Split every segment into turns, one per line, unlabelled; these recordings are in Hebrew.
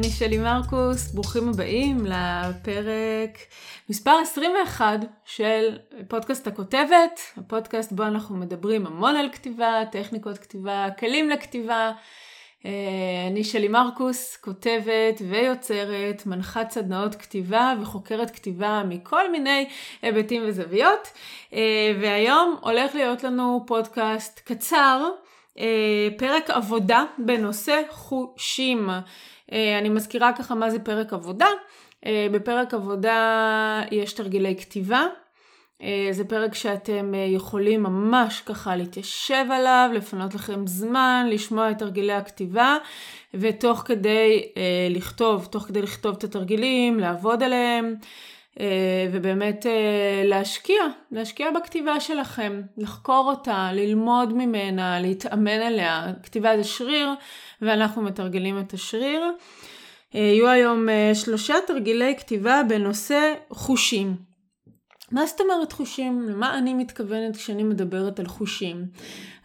אני שלי מרקוס, ברוכים הבאים לפרק מספר 21 של פודקאסט הכותבת, הפודקאסט בו אנחנו מדברים המון על כתיבה, טכניקות כתיבה, כלים לכתיבה. אה, אני שלי מרקוס, כותבת ויוצרת, מנחת סדנאות כתיבה וחוקרת כתיבה מכל מיני היבטים וזוויות. אה, והיום הולך להיות לנו פודקאסט קצר. אה, פרק עבודה בנושא חושים. אה, אני מזכירה ככה מה זה פרק עבודה. אה, בפרק עבודה יש תרגילי כתיבה. זה פרק שאתם יכולים ממש ככה להתיישב עליו, לפנות לכם זמן, לשמוע את תרגילי הכתיבה, ותוך כדי לכתוב, תוך כדי לכתוב את התרגילים, לעבוד עליהם. אה, ובאמת אה, להשקיע, להשקיע בכתיבה שלכם, לחקור אותה, ללמוד ממנה, להתאמן עליה. כתיבה זה שריר, ואנחנו מתרגלים את השריר. אה, יהיו היום שלושה תרגילי כתיבה בנושא חושים. מה זאת אומרת חושים? למה אני מתכוונת כשאני מדברת על חושים?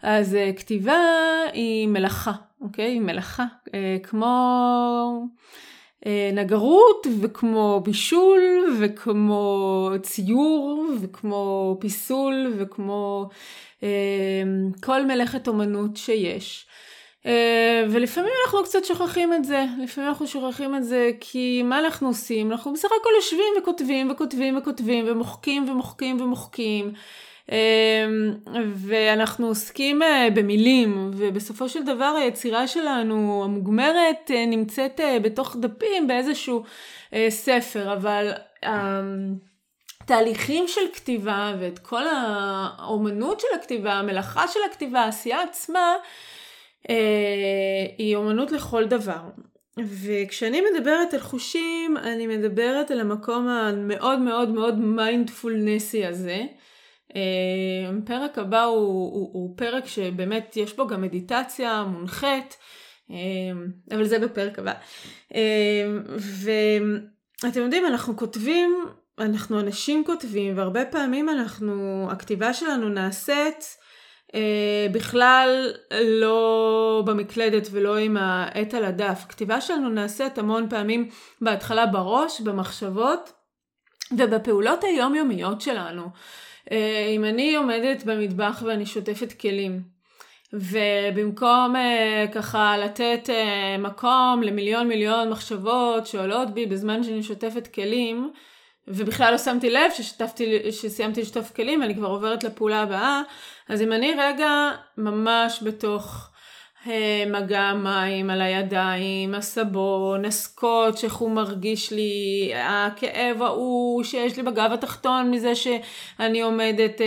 אז כתיבה היא מלאכה, אוקיי? היא מלאכה. כמו... אה, נגרות וכמו בישול וכמו ציור וכמו פיסול וכמו אה, כל מלאכת אומנות שיש. אה, ולפעמים אנחנו קצת שוכחים את זה, לפעמים אנחנו שוכחים את זה כי מה אנחנו עושים? אנחנו בסך הכל יושבים וכותבים וכותבים וכותבים ומוחקים ומוחקים ומוחקים. אמ, ואנחנו עוסקים אה, במילים, ובסופו של דבר היצירה שלנו המוגמרת אה, נמצאת אה, בתוך דפים באיזשהו ספר, אבל התהליכים של כתיבה ואת כל האומנות של הכתיבה, המלאכה של הכתיבה, העשייה עצמה, היא אומנות לכל דבר. וכשאני מדברת על חושים, אני מדברת על המקום המאוד מאוד מאוד מיינדפולנסי הזה. הפרק אמ, הבא הוא, הוא, הוא פרק שבאמת יש בו גם מדיטציה מונחית, אמ, אבל זה בפרק הבא. אמ, ואתם יודעים, אנחנו כותבים, אנחנו אנשים כותבים, והרבה פעמים אנחנו, הכתיבה שלנו נעשית אה, בכלל לא במקלדת ולא עם העט על הדף. הכתיבה שלנו נעשית המון פעמים בהתחלה בראש, במחשבות ובפעולות היומיומיות שלנו. אה, אם אני עומדת במטבח ואני שוטפת כלים, ובמקום uh, ככה לתת uh, מקום למיליון מיליון מחשבות שעולות בי בזמן שאני שוטפת כלים, ובכלל לא שמתי לב ששטפתי, שסיימתי לשטוף כלים ואני כבר עוברת לפעולה הבאה, אז אם אני רגע ממש בתוך מגע מים על הידיים, הסבון, הסקוץ', איך הוא מרגיש לי, הכאב ההוא שיש לי בגב התחתון מזה שאני עומדת אה,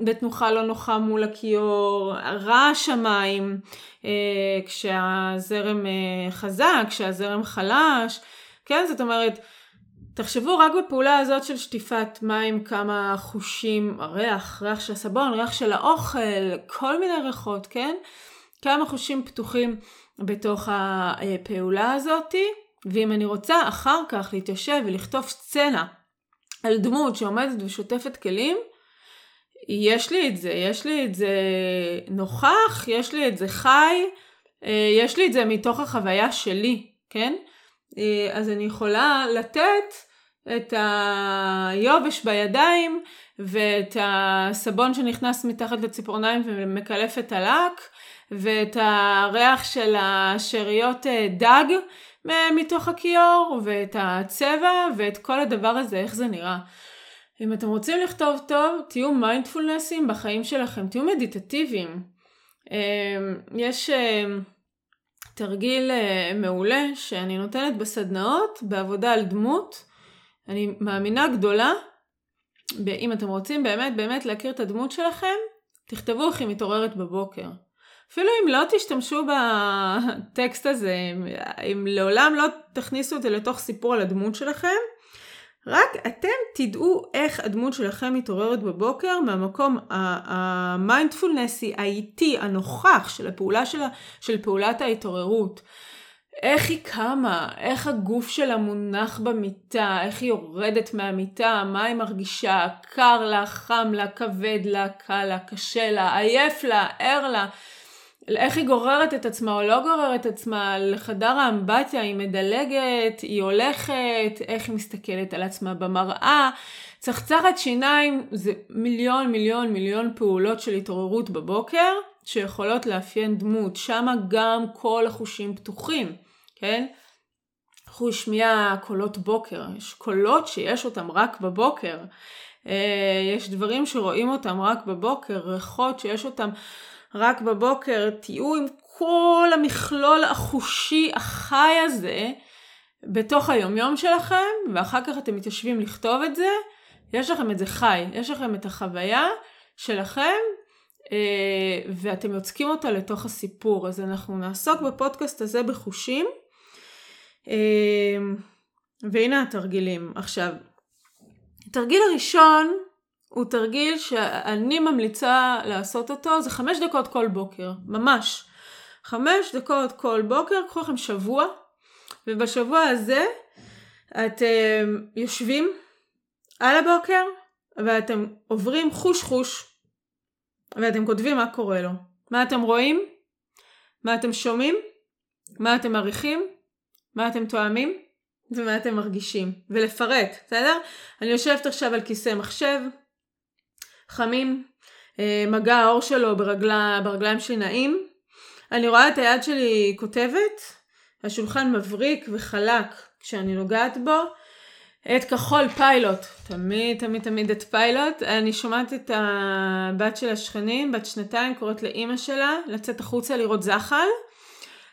בתנוחה לא נוחה מול הכיור, רעש המים, אה, כשהזרם אה, חזק, כשהזרם חלש, כן, זאת אומרת, תחשבו רק בפעולה הזאת של שטיפת מים כמה חושים, ריח, ריח של הסבון, ריח של האוכל, כל מיני ריחות, כן? כמה חושים פתוחים בתוך הפעולה הזאתי, ואם אני רוצה אחר כך להתיישב ולכתוב סצנה על דמות שעומדת ושוטפת כלים, יש לי את זה, יש לי את זה נוכח, יש לי את זה חי, אה, יש לי את זה מתוך החוויה שלי, כן? אה, אז אני יכולה לתת את היובש בידיים ואת הסבון שנכנס מתחת לציפורניים ומקלף את הלק ואת הריח של השאריות אה, דג מתוך הכיור, ואת הצבע, ואת כל הדבר הזה, איך זה נראה. אם אתם רוצים לכתוב טוב, תהיו מיינדפולנסים בחיים שלכם, תהיו מדיטטיביים. אמ, יש אה, תרגיל אה, מעולה שאני נותנת בסדנאות, בעבודה על דמות. אני מאמינה גדולה, אם אתם רוצים באמת באמת להכיר את הדמות שלכם, תכתבו איך היא מתעוררת בבוקר. אפילו אם לא תשתמשו בטקסט הזה, אם לעולם לא תכניסו את זה לתוך סיפור על הדמות שלכם, רק אתם תדעו איך הדמות שלכם מתעוררת בבוקר מהמקום המיינדפולנסי, האיטי, הנוכח של הפעולה שלה, של פעולת ההתעוררות. איך היא קמה, איך הגוף שלה מונח במיטה, איך היא יורדת מהמיטה, מה היא מרגישה, קר לה, חם לה, כבד לה, קל לה, קשה לה, עייף לה, ער לה. איך היא גוררת את עצמה או לא גוררת את עצמה לחדר האמבטיה, היא מדלגת, היא הולכת, איך היא מסתכלת על עצמה במראה. צחצחת שיניים זה מיליון מיליון מיליון פעולות של התעוררות בבוקר שיכולות לאפיין דמות, שם גם כל החושים פתוחים, כן? חוש שמיעה, קולות בוקר, יש קולות שיש אותם רק בבוקר, אה, יש דברים שרואים אותם רק בבוקר, ריחות שיש אותם רק בבוקר, תהיו עם כל המכלול החושי החי הזה בתוך היומיום שלכם, ואחר כך אתם מתיישבים לכתוב את זה, יש לכם את זה חי, יש לכם את החוויה שלכם, ואתם יוצקים אותה לתוך הסיפור. אז אנחנו נעסוק בפודקאסט הזה בחושים. אה, והנה התרגילים. עכשיו, התרגיל הראשון הוא תרגיל שאני ממליצה לעשות אותו, זה חמש דקות כל בוקר, ממש. חמש דקות כל בוקר, קחו לכם שבוע, ובשבוע הזה אתם יושבים על הבוקר, ואתם עוברים חוש חוש, ואתם כותבים מה קורה לו. מה אתם רואים? מה אתם שומעים? מה אתם מעריכים? מה אתם תואמים? ומה אתם מרגישים. ולפרט, בסדר? אני יושבת עכשיו על כיסא מחשב, חמים, אה, מגע האור שלו ברגלה, ברגליים שלי נעים. אני רואה את היד שלי כותבת, השולחן מבריק וחלק כשאני נוגעת בו. את כחול פיילוט, תמיד תמיד תמיד את פיילוט. אני שומעת את הבת של השכנים, בת שנתיים, קוראת לאימא שלה לצאת החוצה לראות זחל.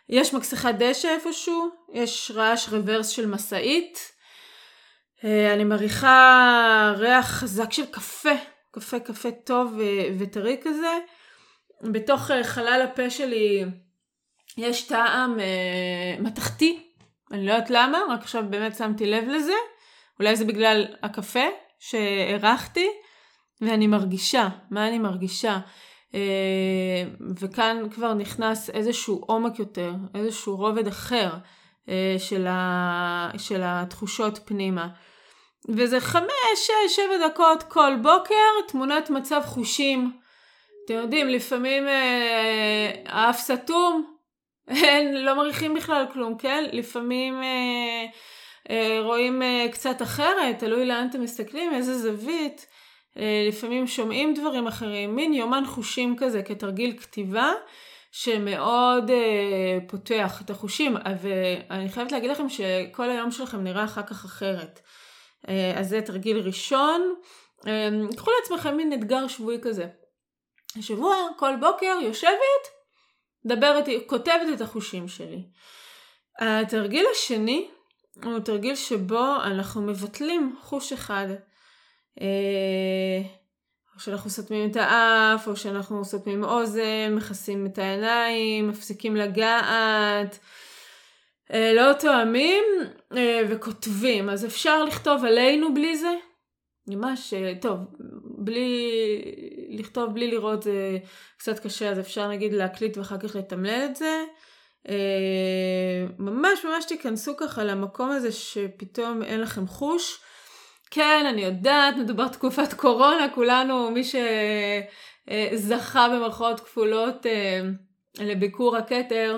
יש מקסחת דשא איפשהו, יש רעש רוורס של משאית. אה, אני מריחה ריח חזק של קפה, קפה קפה טוב וטרי כזה. בתוך אה, חלל הפה שלי יש טעם אה, מתכתי, אני לא יודעת למה, רק עכשיו באמת שמתי לב לזה. אולי זה בגלל הקפה שהערכתי, ואני מרגישה, מה אני מרגישה? אה, וכאן כבר נכנס איזשהו עומק יותר, איזשהו רובד אחר אה, של, ה, של התחושות פנימה. וזה חמש, שש, שבע דקות כל בוקר, תמונת מצב חושים. אתם יודעים, לפעמים אה, האף סתום, אין, לא מריחים בכלל כלום, כן? לפעמים אה, רואים אה, קצת אחרת, תלוי לאן אתם מסתכלים, איזה זווית. אה, לפעמים שומעים דברים אחרים, מין יומן חושים כזה כתרגיל כתיבה שמאוד פותח את החושים, ואני חייבת להגיד לכם שכל היום שלכם נראה אחר כך אחרת. אז זה תרגיל ראשון. קחו לעצמכם מין אתגר שבועי כזה. השבוע, כל בוקר, יושבת, מדברת, כותבת את החושים שלי. התרגיל השני הוא תרגיל שבו אנחנו מבטלים חוש אחד. אה, או שאנחנו סותמים את האף, או שאנחנו סותמים אוזן, מכסים את העיניים, מפסיקים לגעת, אה, לא תואמים אה, וכותבים. אז אפשר לכתוב עלינו בלי זה. ממש, טוב, בלי לכתוב בלי לראות זה קצת קשה, אז אפשר נגיד להקליט ואחר כך לתמלל את זה. אה, ממש ממש תיכנסו ככה למקום הזה שפתאום אין לכם חוש. כן, אני יודעת, מדובר תקופת קורונה, כולנו, מי שזכה במרכאות כפולות אה, לביקור הכתר,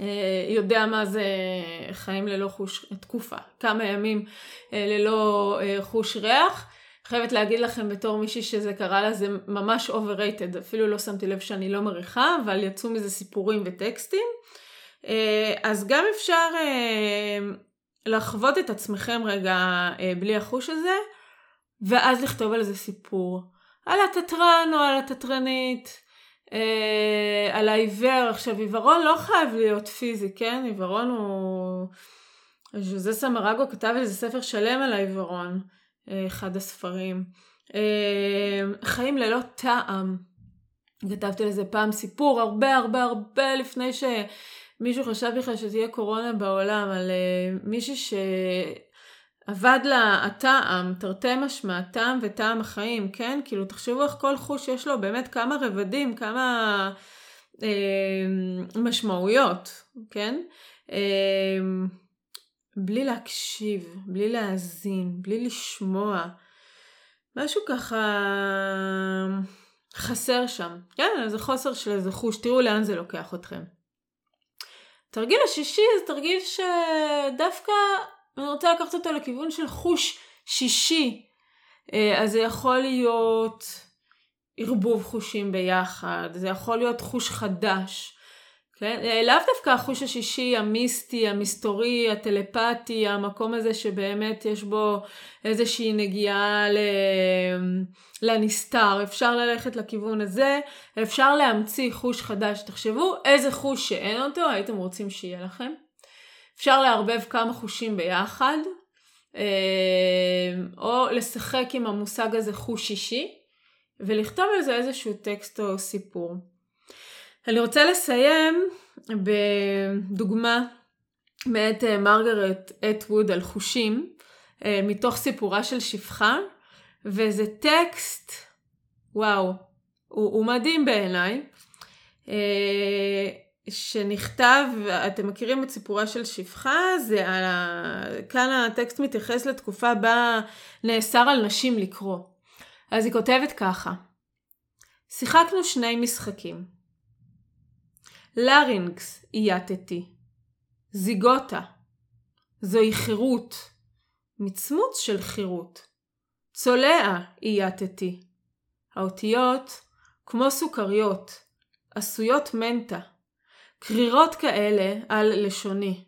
אה, יודע מה זה חיים ללא חוש, תקופה, כמה ימים ללא חוש ריח. חייבת להגיד לכם בתור מישהי שזה קרה לה, זה ממש overrated, אפילו לא שמתי לב שאני לא מריחה, אבל יצאו מזה סיפורים וטקסטים. אה, אז גם אפשר אה, לחוות את עצמכם רגע אה, בלי החוש הזה, ואז לכתוב על זה סיפור. על התתרן או על התתרנית, על העיוור. עכשיו, עיוורון לא חייב להיות פיזי, כן? עיוורון הוא... ז'וזה סמרגו כתב איזה ספר שלם על העיוורון. אחד הספרים. אה, חיים ללא טעם. כתבתי לזה פעם סיפור הרבה הרבה הרבה לפני שמישהו חשב בכלל שתהיה קורונה בעולם על אה, מישהי שאבד לה הטעם, תרתי משמע, טעם וטעם החיים, כן? כאילו תחשבו איך כל חוש יש לו באמת כמה רבדים, כמה אה, משמעויות, כן? אה, בלי להקשיב, בלי להאזין, בלי לשמוע. משהו ככה חסר שם. כן, איזה חוסר של איזה חוש, תראו לאן זה לוקח אתכם. תרגיל השישי זה תרגיל שדווקא אני רוצה לקחת אותו לכיוון של חוש שישי. אה, אז זה יכול להיות ערבוב חושים ביחד, זה יכול להיות חוש חדש. כן? אה, לאו דווקא החוש השישי, המיסטי, המסתורי, הטלפתי, המקום הזה שבאמת יש בו איזושהי נגיעה ל... לנסתר. אפשר ללכת לכיוון הזה, אפשר להמציא חוש חדש. תחשבו איזה חוש שאין אותו הייתם רוצים שיהיה לכם. אפשר לערבב כמה חושים ביחד, אה, או לשחק עם המושג הזה חוש אישי, ולכתוב על זה איזשהו טקסט או סיפור. אני רוצה לסיים בדוגמה מאת אה, מרגרט אטווד על חושים, אה, מתוך סיפורה של שפחה, וזה טקסט, וואו, הוא, הוא מדהים בעיניי, שנכתב, אתם מכירים את סיפורה של שפחה, זה על ה... כאן הטקסט מתייחס לתקופה בה נאסר על נשים לקרוא. אז היא כותבת ככה: שיחקנו שני משחקים. לרינקס אייתתי. זיגוטה. זוהי חירות. מצמוץ של חירות. צולע אייתתי. האותיות, כמו סוכריות, עשויות מנטה. קרירות כאלה על לשוני.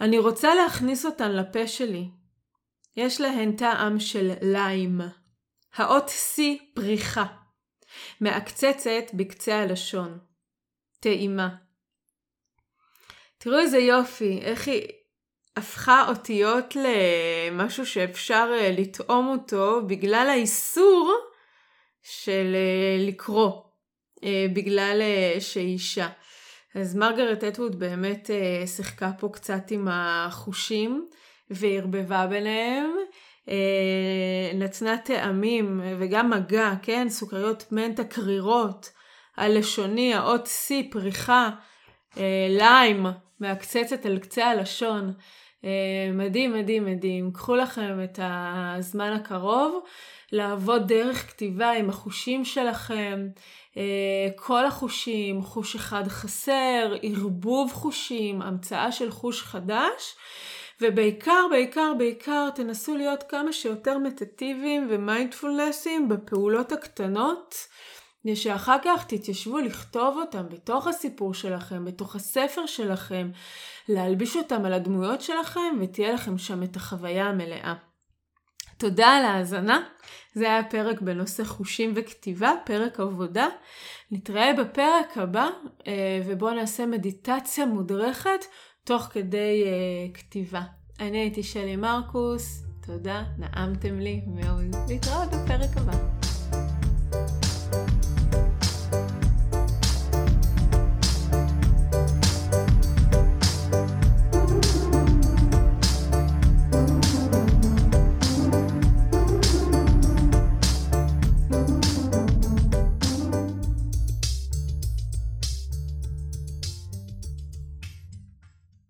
אני רוצה להכניס אותן לפה שלי. יש להן טעם של ליים. האות C פריחה. מעקצצת בקצה הלשון. טעימה. תראו איזה יופי, איך היא הפכה אותיות למשהו שאפשר אה, לטעום אותו בגלל האיסור של אה, לקרוא, אה, בגלל שהיא אישה. אז מרגרט אטווד באמת שיחקה פה קצת עם החושים וערבבה ביניהם. נתנה טעמים וגם מגע, כן? סוכריות מנטה קרירות, הלשוני, האות C, פריחה, אה, ליים, מעקצצת על קצה הלשון. אה, מדהים, מדהים, מדהים. קחו לכם את הזמן הקרוב לעבוד דרך כתיבה עם החושים שלכם. אה, כל החושים, חוש אחד חסר, ערבוב חושים, המצאה של חוש חדש. ובעיקר, בעיקר, בעיקר תנסו להיות כמה שיותר מטטיביים ומיינדפולנסים בפעולות הקטנות, כדי שאחר כך תתיישבו לכתוב אותם בתוך הסיפור שלכם, בתוך הספר שלכם, להלביש אותם על הדמויות שלכם ותהיה לכם שם את החוויה המלאה. תודה על ההאזנה. זה היה פרק בנושא חושים וכתיבה, פרק עבודה. נתראה בפרק הבא אה, ובואו נעשה מדיטציה מודרכת תוך כדי uh, כתיבה. אני הייתי שלי מרקוס, תודה, נעמתם לי מאוד. להתראות בפרק הבא.